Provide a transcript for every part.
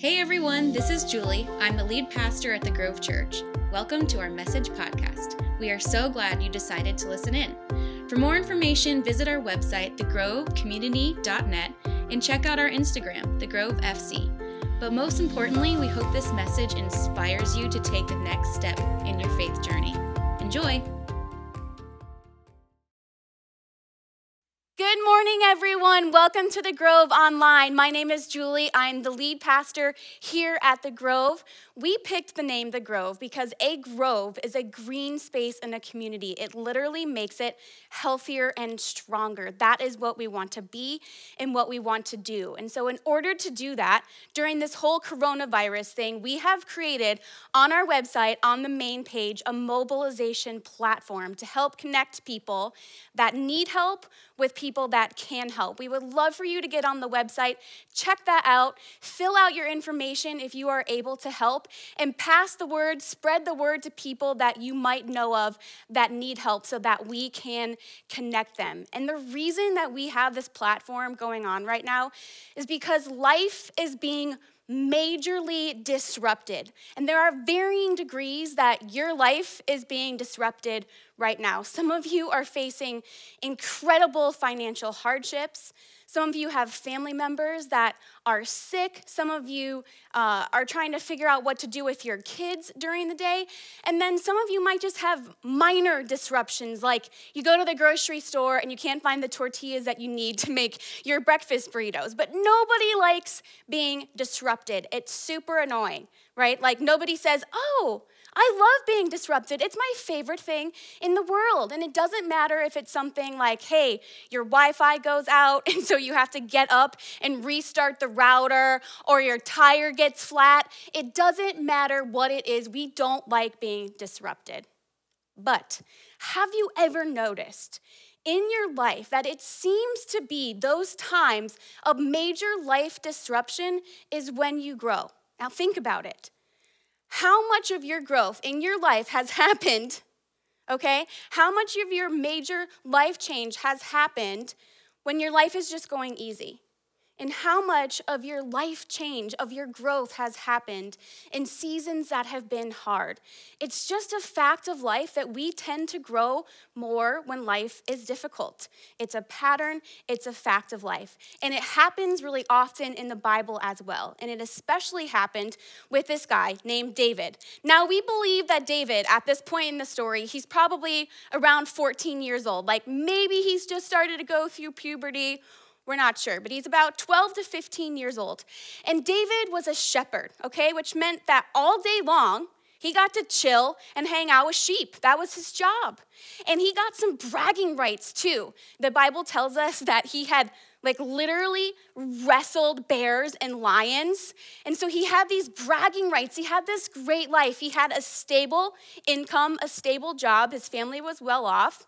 Hey everyone, this is Julie. I'm the lead pastor at the Grove Church. Welcome to our message podcast. We are so glad you decided to listen in. For more information, visit our website, thegrovecommunity.net, and check out our Instagram, The Grove FC. But most importantly, we hope this message inspires you to take the next step in your faith journey. Enjoy! Morning, everyone. Welcome to the Grove Online. My name is Julie. I'm the lead pastor here at the Grove. We picked the name The Grove because a grove is a green space in a community. It literally makes it healthier and stronger. That is what we want to be and what we want to do. And so, in order to do that, during this whole coronavirus thing, we have created on our website, on the main page, a mobilization platform to help connect people that need help with people that can help. We would love for you to get on the website, check that out, fill out your information if you are able to help, and pass the word, spread the word to people that you might know of that need help so that we can connect them. And the reason that we have this platform going on right now is because life is being majorly disrupted. And there are varying degrees that your life is being disrupted right now. Some of you are facing incredible financial hardships. Some of you have family members that are sick. Some of you uh, are trying to figure out what to do with your kids during the day. And then some of you might just have minor disruptions, like you go to the grocery store and you can't find the tortillas that you need to make your breakfast burritos. But nobody likes being disrupted. It's super annoying, right? Like nobody says, oh, I love being disrupted. It's my favorite thing in the world. And it doesn't matter if it's something like, hey, your Wi Fi goes out, and so you have to get up and restart the router, or your tire gets flat. It doesn't matter what it is. We don't like being disrupted. But have you ever noticed? in your life that it seems to be those times of major life disruption is when you grow. Now, think about it how much of your growth in your life has happened, okay? How much of your major life change has happened when your life is just going easy? And how much of your life change, of your growth has happened in seasons that have been hard. It's just a fact of life that we tend to grow more when life is difficult. It's a pattern, it's a fact of life. And it happens really often in the Bible as well. And it especially happened with this guy named David. Now, we believe that David, at this point in the story, he's probably around 14 years old. Like maybe he's just started to go through puberty we're not sure, but he's about 12 to 15 years old. And David was a shepherd, okay, which meant that all day long, he got to chill and hang out with sheep. That was his job. And he got some bragging rights too. The Bible tells us that he had like literally wrestled bears and lions. And so he had these bragging rights. He had this great life. He had a stable income, a stable job. His family was well off.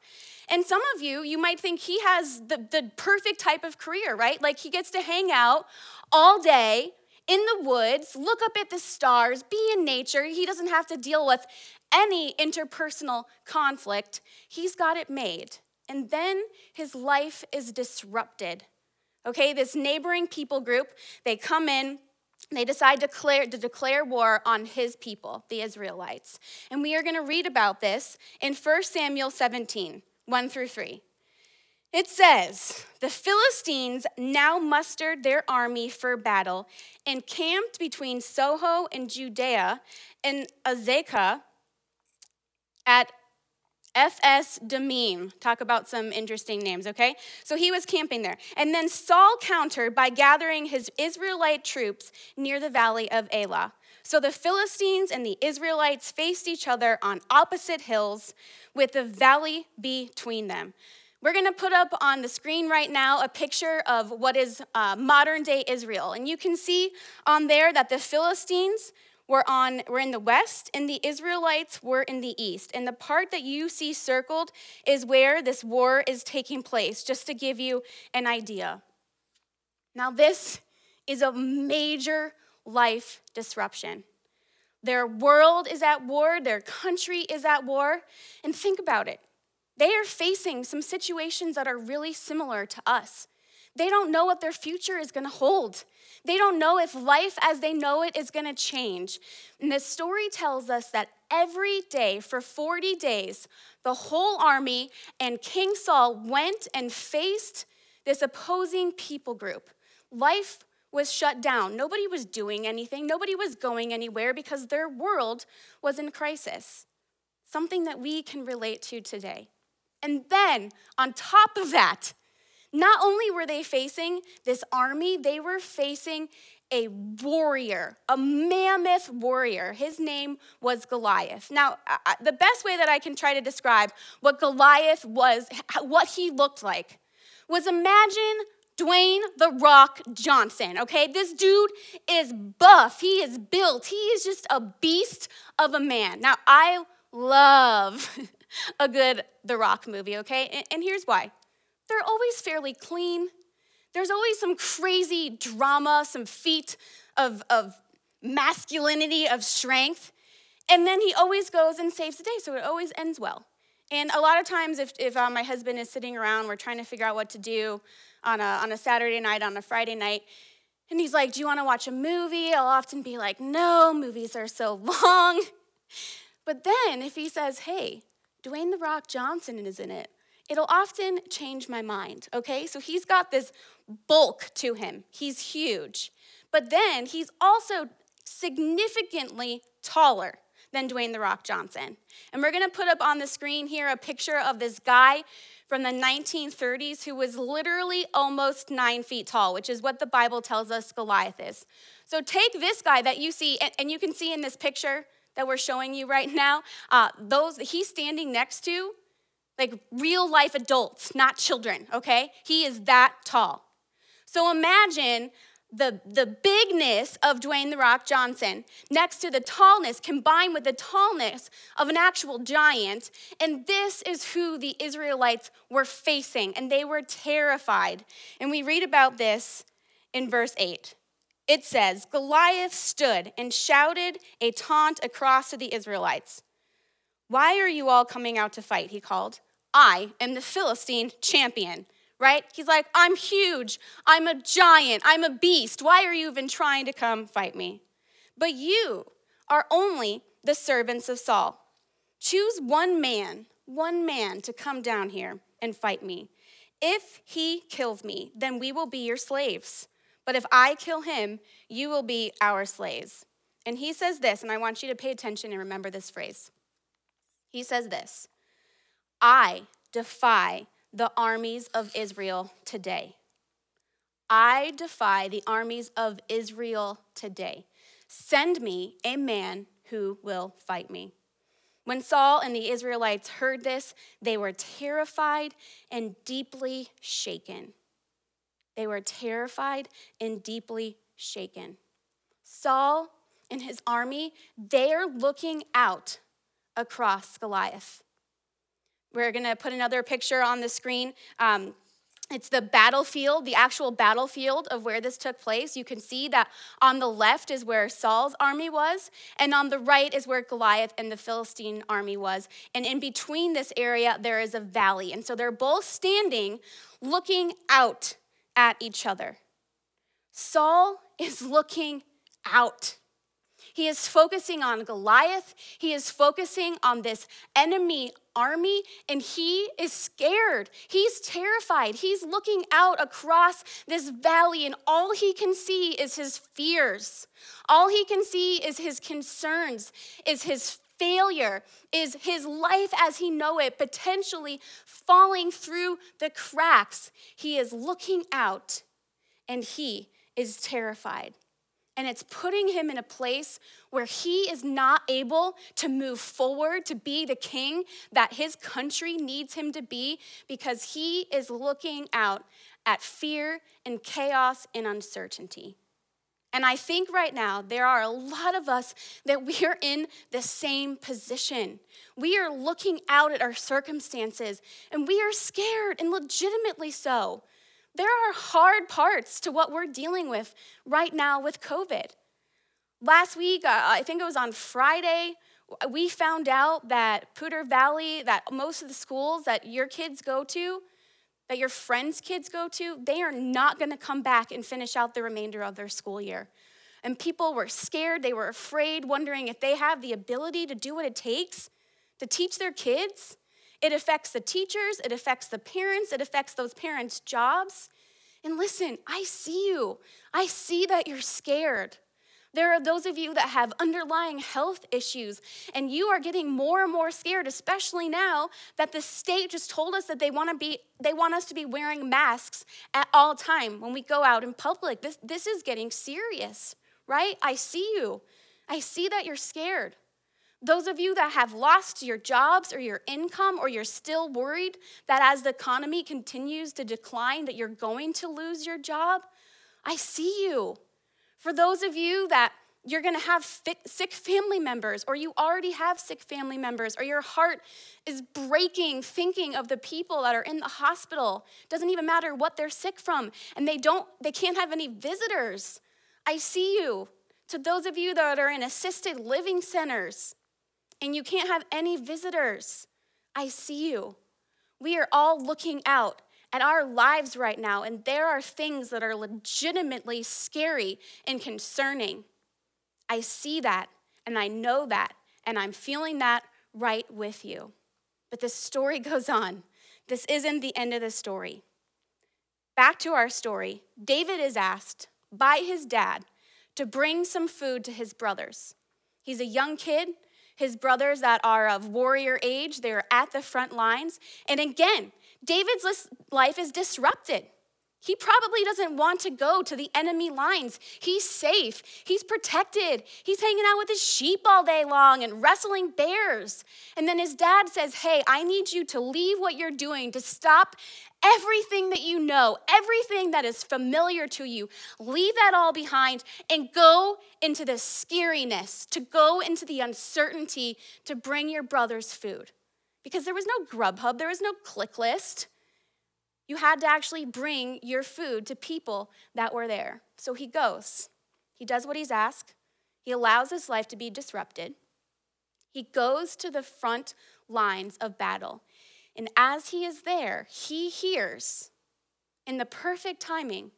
And some of you, you might think he has the, the perfect type of career, right? Like he gets to hang out all day in the woods, look up at the stars, be in nature. He doesn't have to deal with any interpersonal conflict. He's got it made. And then his life is disrupted. Okay, this neighboring people group, they come in, they decide to declare, to declare war on his people, the Israelites. And we are going to read about this in 1 Samuel 17. 1 through 3. It says, The Philistines now mustered their army for battle and camped between Socoh and Judea and Azekah at Ephes Dammim. Talk about some interesting names, okay? So he was camping there. And then Saul countered by gathering his Israelite troops near the valley of Elah. So the Philistines and the Israelites faced each other on opposite hills with the valley between them. We're going to put up on the screen right now a picture of what is uh, modern day Israel. And you can see on there that the Philistines were, on, were in the west and the Israelites were in the east. And the part that you see circled is where this war is taking place, just to give you an idea. Now, this is a major life disruption. Their world is at war, their country is at war. And think about it they are facing some situations that are really similar to us. They don't know what their future is going to hold. They don't know if life as they know it is going to change. And this story tells us that every day for 40 days, the whole army and King Saul went and faced this opposing people group. Life was shut down. Nobody was doing anything, nobody was going anywhere because their world was in crisis. Something that we can relate to today. And then, on top of that, not only were they facing this army, they were facing a warrior, a mammoth warrior. His name was Goliath. Now, the best way that I can try to describe what Goliath was, what he looked like, was imagine Dwayne The Rock Johnson, okay? This dude is buff, he is built, he is just a beast of a man. Now, I love a good The Rock movie, okay? And here's why they're always fairly clean. There's always some crazy drama, some feat of, of masculinity, of strength. And then he always goes and saves the day, so it always ends well. And a lot of times, if, if uh, my husband is sitting around, we're trying to figure out what to do on a, on a Saturday night, on a Friday night, and he's like, Do you want to watch a movie? I'll often be like, No, movies are so long. But then if he says, Hey, Dwayne The Rock Johnson is in it, it'll often change my mind, okay? So he's got this bulk to him, he's huge. But then he's also significantly taller than Dwayne The Rock Johnson. And we're gonna put up on the screen here a picture of this guy from the 1930s who was literally almost nine feet tall, which is what the Bible tells us Goliath is. So take this guy that you see, and you can see in this picture that we're showing you right now, uh, those he's standing next to like real life adults, not children, okay? He is that tall. So imagine the, the bigness of Dwayne The Rock Johnson next to the tallness combined with the tallness of an actual giant. And this is who the Israelites were facing, and they were terrified. And we read about this in verse 8. It says, Goliath stood and shouted a taunt across to the Israelites. Why are you all coming out to fight? He called. I am the Philistine champion, right? He's like, I'm huge. I'm a giant. I'm a beast. Why are you even trying to come fight me? But you are only the servants of Saul. Choose one man, one man to come down here and fight me. If he kills me, then we will be your slaves. But if I kill him, you will be our slaves. And he says this, and I want you to pay attention and remember this phrase. He says this I defy the armies of Israel today. I defy the armies of Israel today. Send me a man who will fight me. When Saul and the Israelites heard this, they were terrified and deeply shaken. They were terrified and deeply shaken. Saul and his army, they're looking out across Goliath. We're going to put another picture on the screen. Um, it's the battlefield, the actual battlefield of where this took place. You can see that on the left is where Saul's army was, and on the right is where Goliath and the Philistine army was. And in between this area, there is a valley. And so they're both standing looking out at each other. Saul is looking out. He is focusing on Goliath. He is focusing on this enemy army, and he is scared. He's terrified. He's looking out across this valley, and all he can see is his fears. All he can see is his concerns, is his failure, is his life as he know it potentially falling through the cracks. He is looking out, and he is terrified. And it's putting him in a place where he is not able to move forward to be the king that his country needs him to be because he is looking out at fear and chaos and uncertainty. And I think right now there are a lot of us that we are in the same position. We are looking out at our circumstances and we are scared and legitimately so. There are hard parts to what we're dealing with right now with COVID. Last week, uh, I think it was on Friday, we found out that Poudre Valley, that most of the schools that your kids go to, that your friends' kids go to, they are not going to come back and finish out the remainder of their school year. And people were scared, they were afraid, wondering if they have the ability to do what it takes to teach their kids. It affects the teachers, it affects the parents, it affects those parents' jobs. And listen, I see you. I see that you're scared. There are those of you that have underlying health issues, and you are getting more and more scared, especially now that the state just told us that they want to be they want us to be wearing masks at all time when we go out in public. This, this is getting serious, right? I see you. I see that you're scared. Those of you that have lost your jobs or your income, or you're still worried that as the economy continues to decline, that you're going to lose your job, I see you. For those of you that you're going to have sick family members, or you already have sick family members, or your heart is breaking thinking of the people that are in the hospital. Doesn't even matter what they're sick from, and they don't, they can't have any visitors. I see you. To those of you that are in assisted living centers, and you can't have any visitors, I see you. We are all looking out at our lives right now, and there are things that are legitimately scary and concerning. I see that, and I know that, and I'm feeling that right with you. But the story goes on. This isn't the end of the story. Back to our story David is asked by his dad to bring some food to his brothers. He's a young kid. His brothers that are of warrior age, they're at the front lines. And again, David's life is disrupted. He probably doesn't want to go to the enemy lines. He's safe, he's protected, he's hanging out with his sheep all day long and wrestling bears. And then his dad says, Hey, I need you to leave what you're doing, to stop everything that you know, everything that is familiar to you. Leave that all behind and go into the scariness, to go into the uncertainty to bring your brothers food because there was no Grubhub, there was no ClickList. You had to actually bring your food to people that were there. So he goes. He does what he's asked. He allows his life to be disrupted. He goes to the front lines of battle. And as he is there, he hears, in the perfect timing,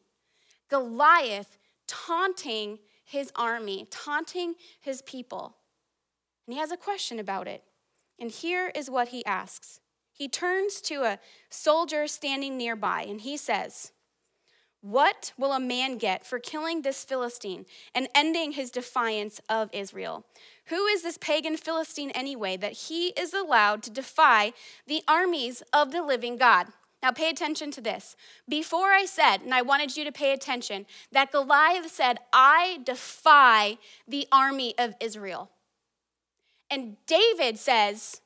Goliath taunting his army, taunting his people. And he has a question about it. And here is what he asks he turns to a soldier standing nearby and he says, What will a man get for killing this Philistine and ending his defiance of Israel? Who is this pagan Philistine anyway that he is allowed to defy the armies of the living God? Now, pay attention to this. Before I said, and I wanted you to pay attention, that Goliath said, I defy the army of Israel. And David says,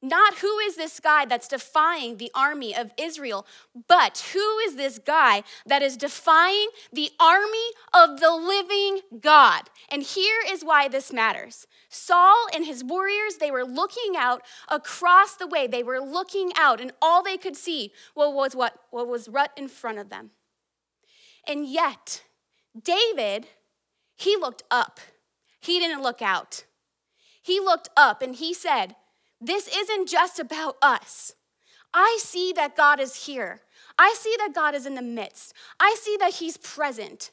not who is this guy that's defying the army of Israel, but who is this guy that is defying the army of the living God. And here is why this matters. Saul and his warriors, they were looking out across the way. They were looking out, and all they could see was what, what was right in front of them. And yet, David, he looked up. He didn't look out. He looked up and he said, This isn't just about us. I see that God is here. I see that God is in the midst. I see that He's present.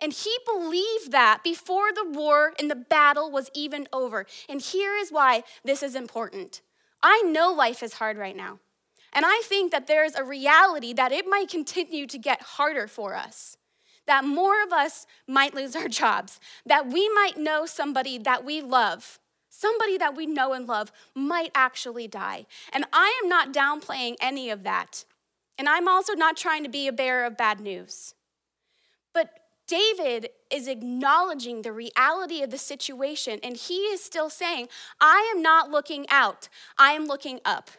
And he believed that before the war and the battle was even over. And here is why this is important. I know life is hard right now. And I think that there's a reality that it might continue to get harder for us that more of us might lose our jobs, that we might know somebody that we love, somebody that we know and love, might actually die. And I am not downplaying any of that. And I'm also not trying to be a bearer of bad news. But David is acknowledging the reality of the situation, and he is still saying, I am not looking out, I am looking up.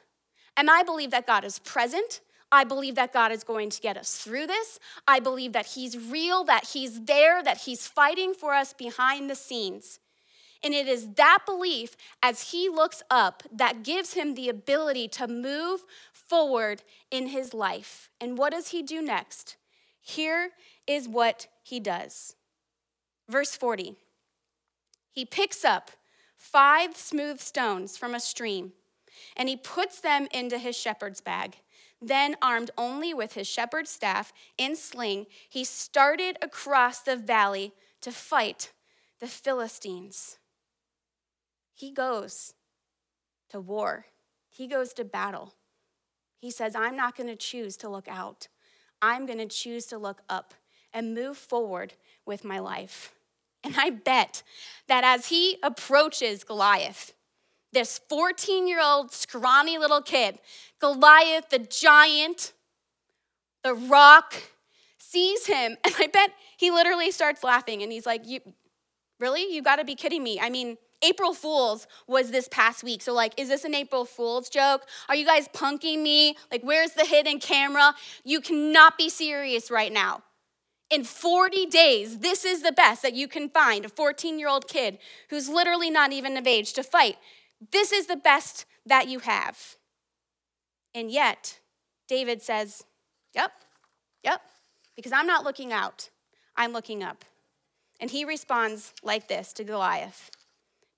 And I believe that God is present. I believe that God is going to get us through this. I believe that He's real, that He's there, that He's fighting for us behind the scenes. And it is that belief as he looks up that gives him the ability to move forward in his life. And what does he do next? Here is what he does. Verse 40 He picks up five smooth stones from a stream and he puts them into his shepherd's bag. Then, armed only with his shepherd's staff and sling, he started across the valley to fight the Philistines. He goes to war, he goes to battle. He says, I'm not going to choose to look out. I'm going to choose to look up and move forward with my life. And I bet that as he approaches Goliath, this 14 year old scrawny little kid, Goliath, the giant, the rock, sees him. And I bet he literally starts laughing and he's like, you, Really? You gotta be kidding me. I mean, April Fools was this past week. So, like, is this an April Fool's joke? Are you guys punking me? Like, where's the hidden camera? You cannot be serious right now. In 40 days, this is the best that you can find a 14 year old kid who's literally not even of age to fight. This is the best that you have. And yet, David says, Yep, yep, because I'm not looking out, I'm looking up. And he responds like this to Goliath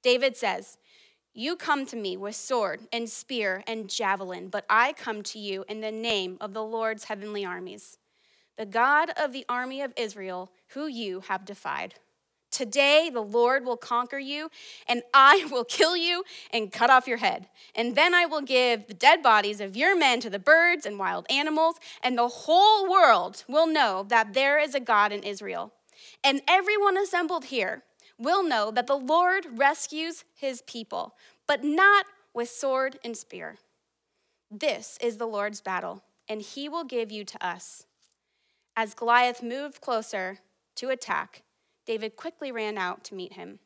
David says, You come to me with sword and spear and javelin, but I come to you in the name of the Lord's heavenly armies, the God of the army of Israel, who you have defied. Today the Lord will conquer you, and I will kill you and cut off your head. And then I will give the dead bodies of your men to the birds and wild animals, and the whole world will know that there is a God in Israel. And everyone assembled here will know that the Lord rescues his people, but not with sword and spear. This is the Lord's battle, and he will give you to us. As Goliath moved closer to attack, David quickly ran out to meet him.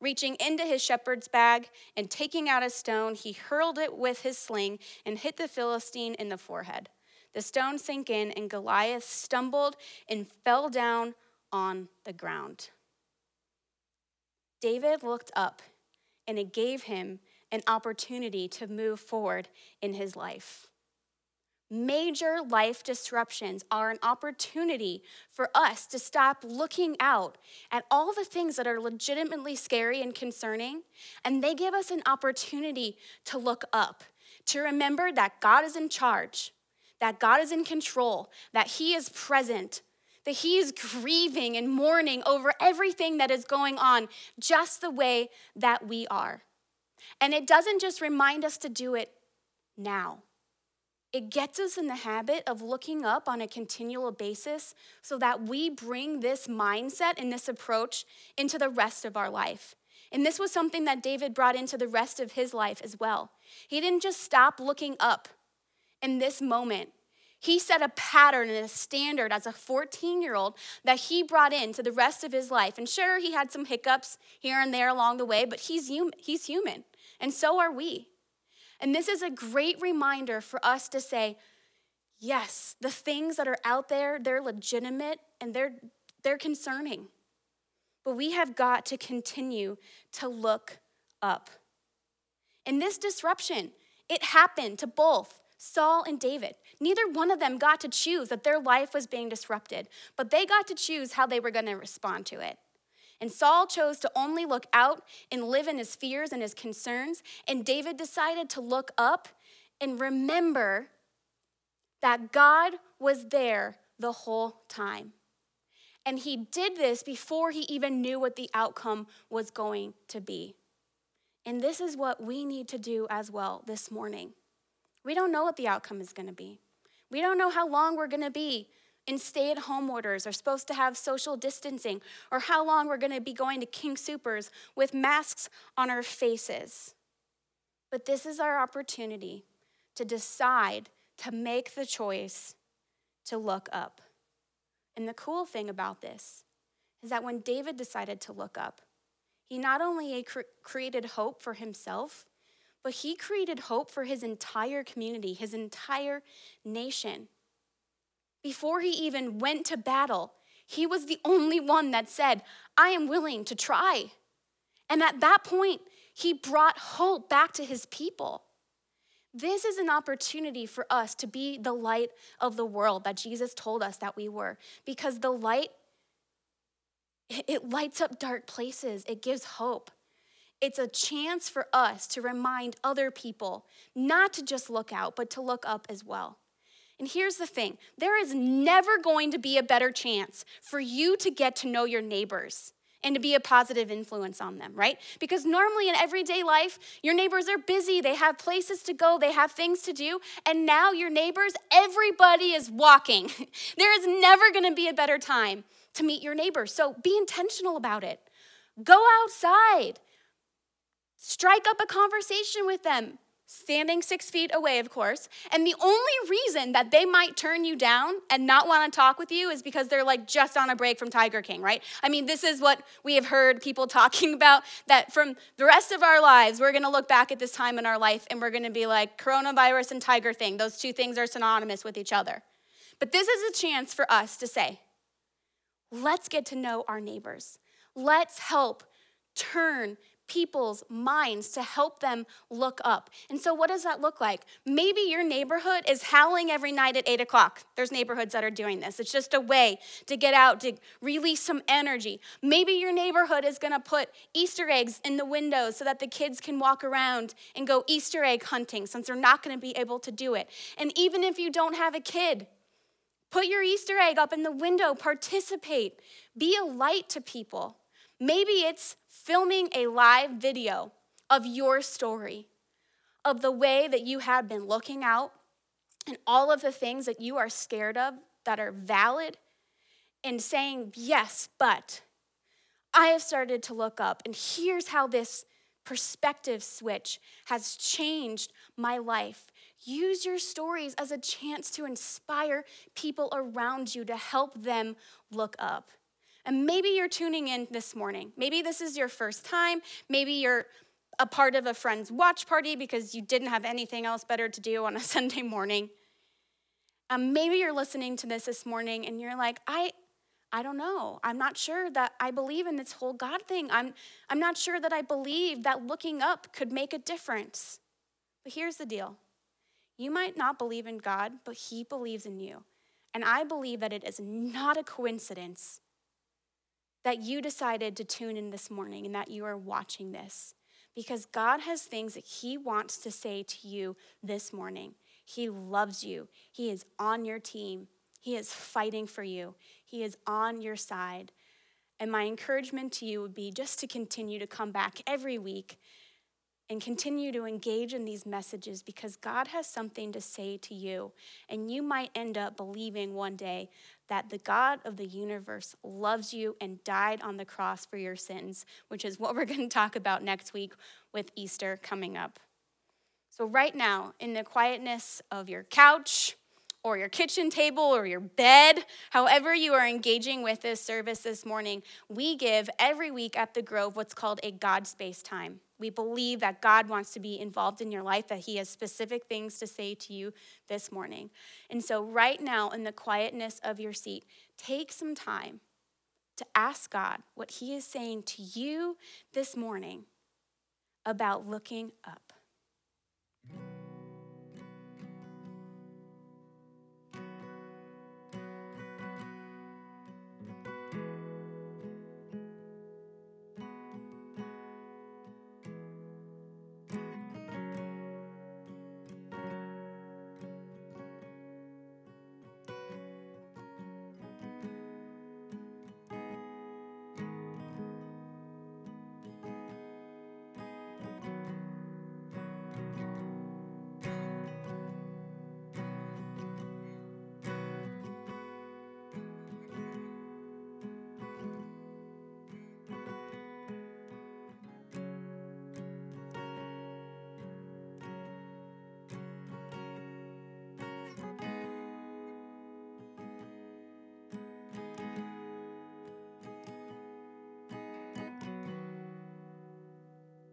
Reaching into his shepherd's bag and taking out a stone, he hurled it with his sling and hit the Philistine in the forehead. The stone sank in, and Goliath stumbled and fell down on the ground. David looked up, and it gave him an opportunity to move forward in his life. Major life disruptions are an opportunity for us to stop looking out at all the things that are legitimately scary and concerning, and they give us an opportunity to look up, to remember that God is in charge, that God is in control, that He is present, that He is grieving and mourning over everything that is going on, just the way that we are. And it doesn't just remind us to do it now it gets us in the habit of looking up on a continual basis so that we bring this mindset and this approach into the rest of our life. And this was something that David brought into the rest of his life as well. He didn't just stop looking up in this moment. He set a pattern and a standard as a 14 year old that he brought into the rest of his life. And sure, he had some hiccups here and there along the way, but he's human. He's human. And so are we. And this is a great reminder for us to say, yes, the things that are out there, they're legitimate and they're, they're concerning. But we have got to continue to look up. And this disruption, it happened to both Saul and David. Neither one of them got to choose that their life was being disrupted, but they got to choose how they were going to respond to it. And Saul chose to only look out and live in his fears and his concerns. And David decided to look up and remember that God was there the whole time. And he did this before he even knew what the outcome was going to be. And this is what we need to do as well this morning. We don't know what the outcome is going to be. We don't know how long we're going to be in stay at home orders or supposed to have social distancing, or how long we're going to be going to King Soopers with masks on our faces. But this is our opportunity to decide to make the choice to look up. And the cool thing about this is that when David decided to look up, he not only created hope for himself, but he created hope for his entire community, his entire nation. Before he even went to battle, he was the only one that said, I am willing to try. And at that point, he brought hope back to his people. This is an opportunity for us to be the light of the world that Jesus told us that we were, because the light, it lights up dark places, it gives hope. It's a chance for us to remind other people not to just look out, but to look up as well. And here's the thing there is never going to be a better chance for you to get to know your neighbors and to be a positive influence on them, right? Because normally in everyday life, your neighbors are busy, they have places to go, they have things to do, and now your neighbors, everybody is walking. there is never gonna be a better time to meet your neighbors. So be intentional about it. Go outside, strike up a conversation with them standing six feet away, of course. And the only reason that they might turn you down and not want to talk with you is because they're like just on a break from Tiger King, right? I mean, this is what we have heard people talking about that from the rest of our lives, we're going to look back at this time in our life and we're going to be like, coronavirus and Tiger King, those two things are synonymous with each other. But this is a chance for us to say, let's get to know our neighbors. Let's help turn people's minds to help them look up. And so, what does that look like? Maybe your neighborhood is howling every night at eight o'clock. There's neighborhoods that are doing this. It's just a way to get out, to release some energy. Maybe your neighborhood is gonna put Easter eggs in the windows so that the kids can walk around and go Easter egg hunting since they're not gonna be able to do it. And even if you don't have a kid, Put your Easter egg up in the window, participate, be a light to people. Maybe it's filming a live video of your story, of the way that you have been looking out and all of the things that you are scared of that are valid, and saying, Yes, but I have started to look up, and here's how this perspective switch has changed my life. Use your stories as a chance to inspire people around you to help them look up. And maybe you're tuning in this morning. Maybe this is your first time. Maybe you're a part of a friend's watch party because you didn't have anything else better to do on a Sunday morning. Um, maybe you're listening to this this morning and you're like, I, I don't know. I'm not sure that I believe in this whole God thing. I'm, I'm not sure that I believe that looking up could make a difference. But here's the deal you might not believe in God, but He believes in you. And I believe that it is not a coincidence that you decided to tune in this morning and that you are watching this because God has things that He wants to say to you this morning. He loves you, He is on your team, He is fighting for you, He is on your side. And my encouragement to you would be just to continue to come back every week and continue to engage in these messages because God has something to say to you. And you might end up believing one day that the God of the universe loves you and died on the cross for your sins, which is what we're going to talk about next week with Easter coming up. So, right now, in the quietness of your couch, or your kitchen table or your bed, however you are engaging with this service this morning, we give every week at the Grove what's called a God space time. We believe that God wants to be involved in your life, that He has specific things to say to you this morning. And so, right now, in the quietness of your seat, take some time to ask God what He is saying to you this morning about looking up.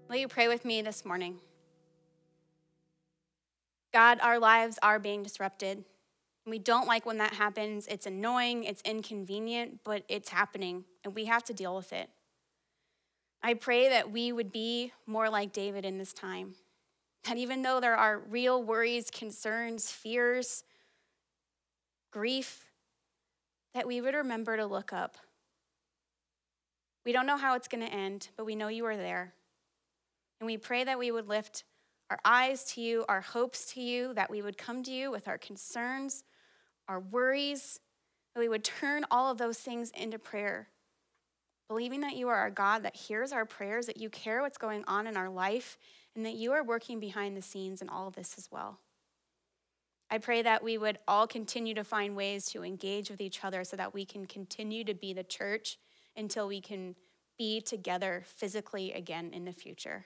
Will you pray with me this morning? God, our lives are being disrupted. We don't like when that happens. It's annoying, it's inconvenient, but it's happening, and we have to deal with it. I pray that we would be more like David in this time. That even though there are real worries, concerns, fears, grief, that we would remember to look up. We don't know how it's going to end, but we know you are there. And we pray that we would lift our eyes to you, our hopes to you, that we would come to you with our concerns, our worries, that we would turn all of those things into prayer. Believing that you are our God that hears our prayers, that you care what's going on in our life, and that you are working behind the scenes in all of this as well. I pray that we would all continue to find ways to engage with each other so that we can continue to be the church until we can be together physically again in the future.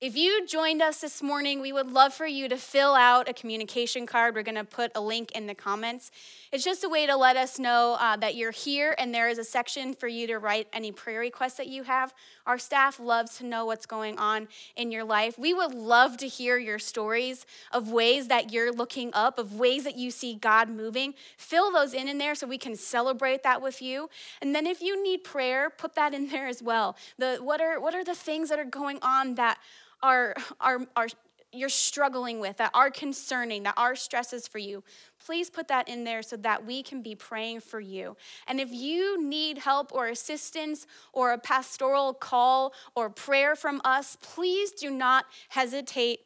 If you joined us this morning, we would love for you to fill out a communication card. We're going to put a link in the comments. It's just a way to let us know uh, that you're here, and there is a section for you to write any prayer requests that you have. Our staff loves to know what's going on in your life. We would love to hear your stories of ways that you're looking up, of ways that you see God moving. Fill those in in there so we can celebrate that with you. And then if you need prayer, put that in there as well. The, what, are, what are the things that are going on that are, are, are you're struggling with, that are concerning, that are stresses for you, please put that in there so that we can be praying for you. And if you need help or assistance or a pastoral call or prayer from us, please do not hesitate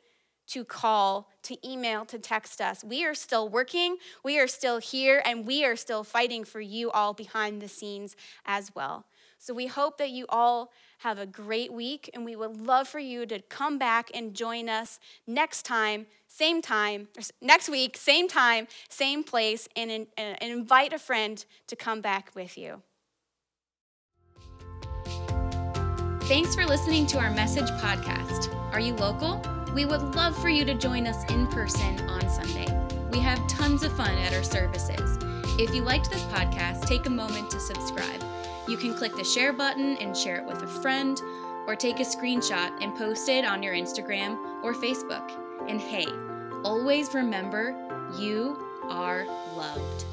to call, to email, to text us. We are still working, we are still here, and we are still fighting for you all behind the scenes as well. So we hope that you all have a great week, and we would love for you to come back and join us next time, same time, next week, same time, same place, and, and invite a friend to come back with you. Thanks for listening to our message podcast. Are you local? We would love for you to join us in person on Sunday. We have tons of fun at our services. If you liked this podcast, take a moment to subscribe. You can click the share button and share it with a friend, or take a screenshot and post it on your Instagram or Facebook. And hey, always remember you are loved.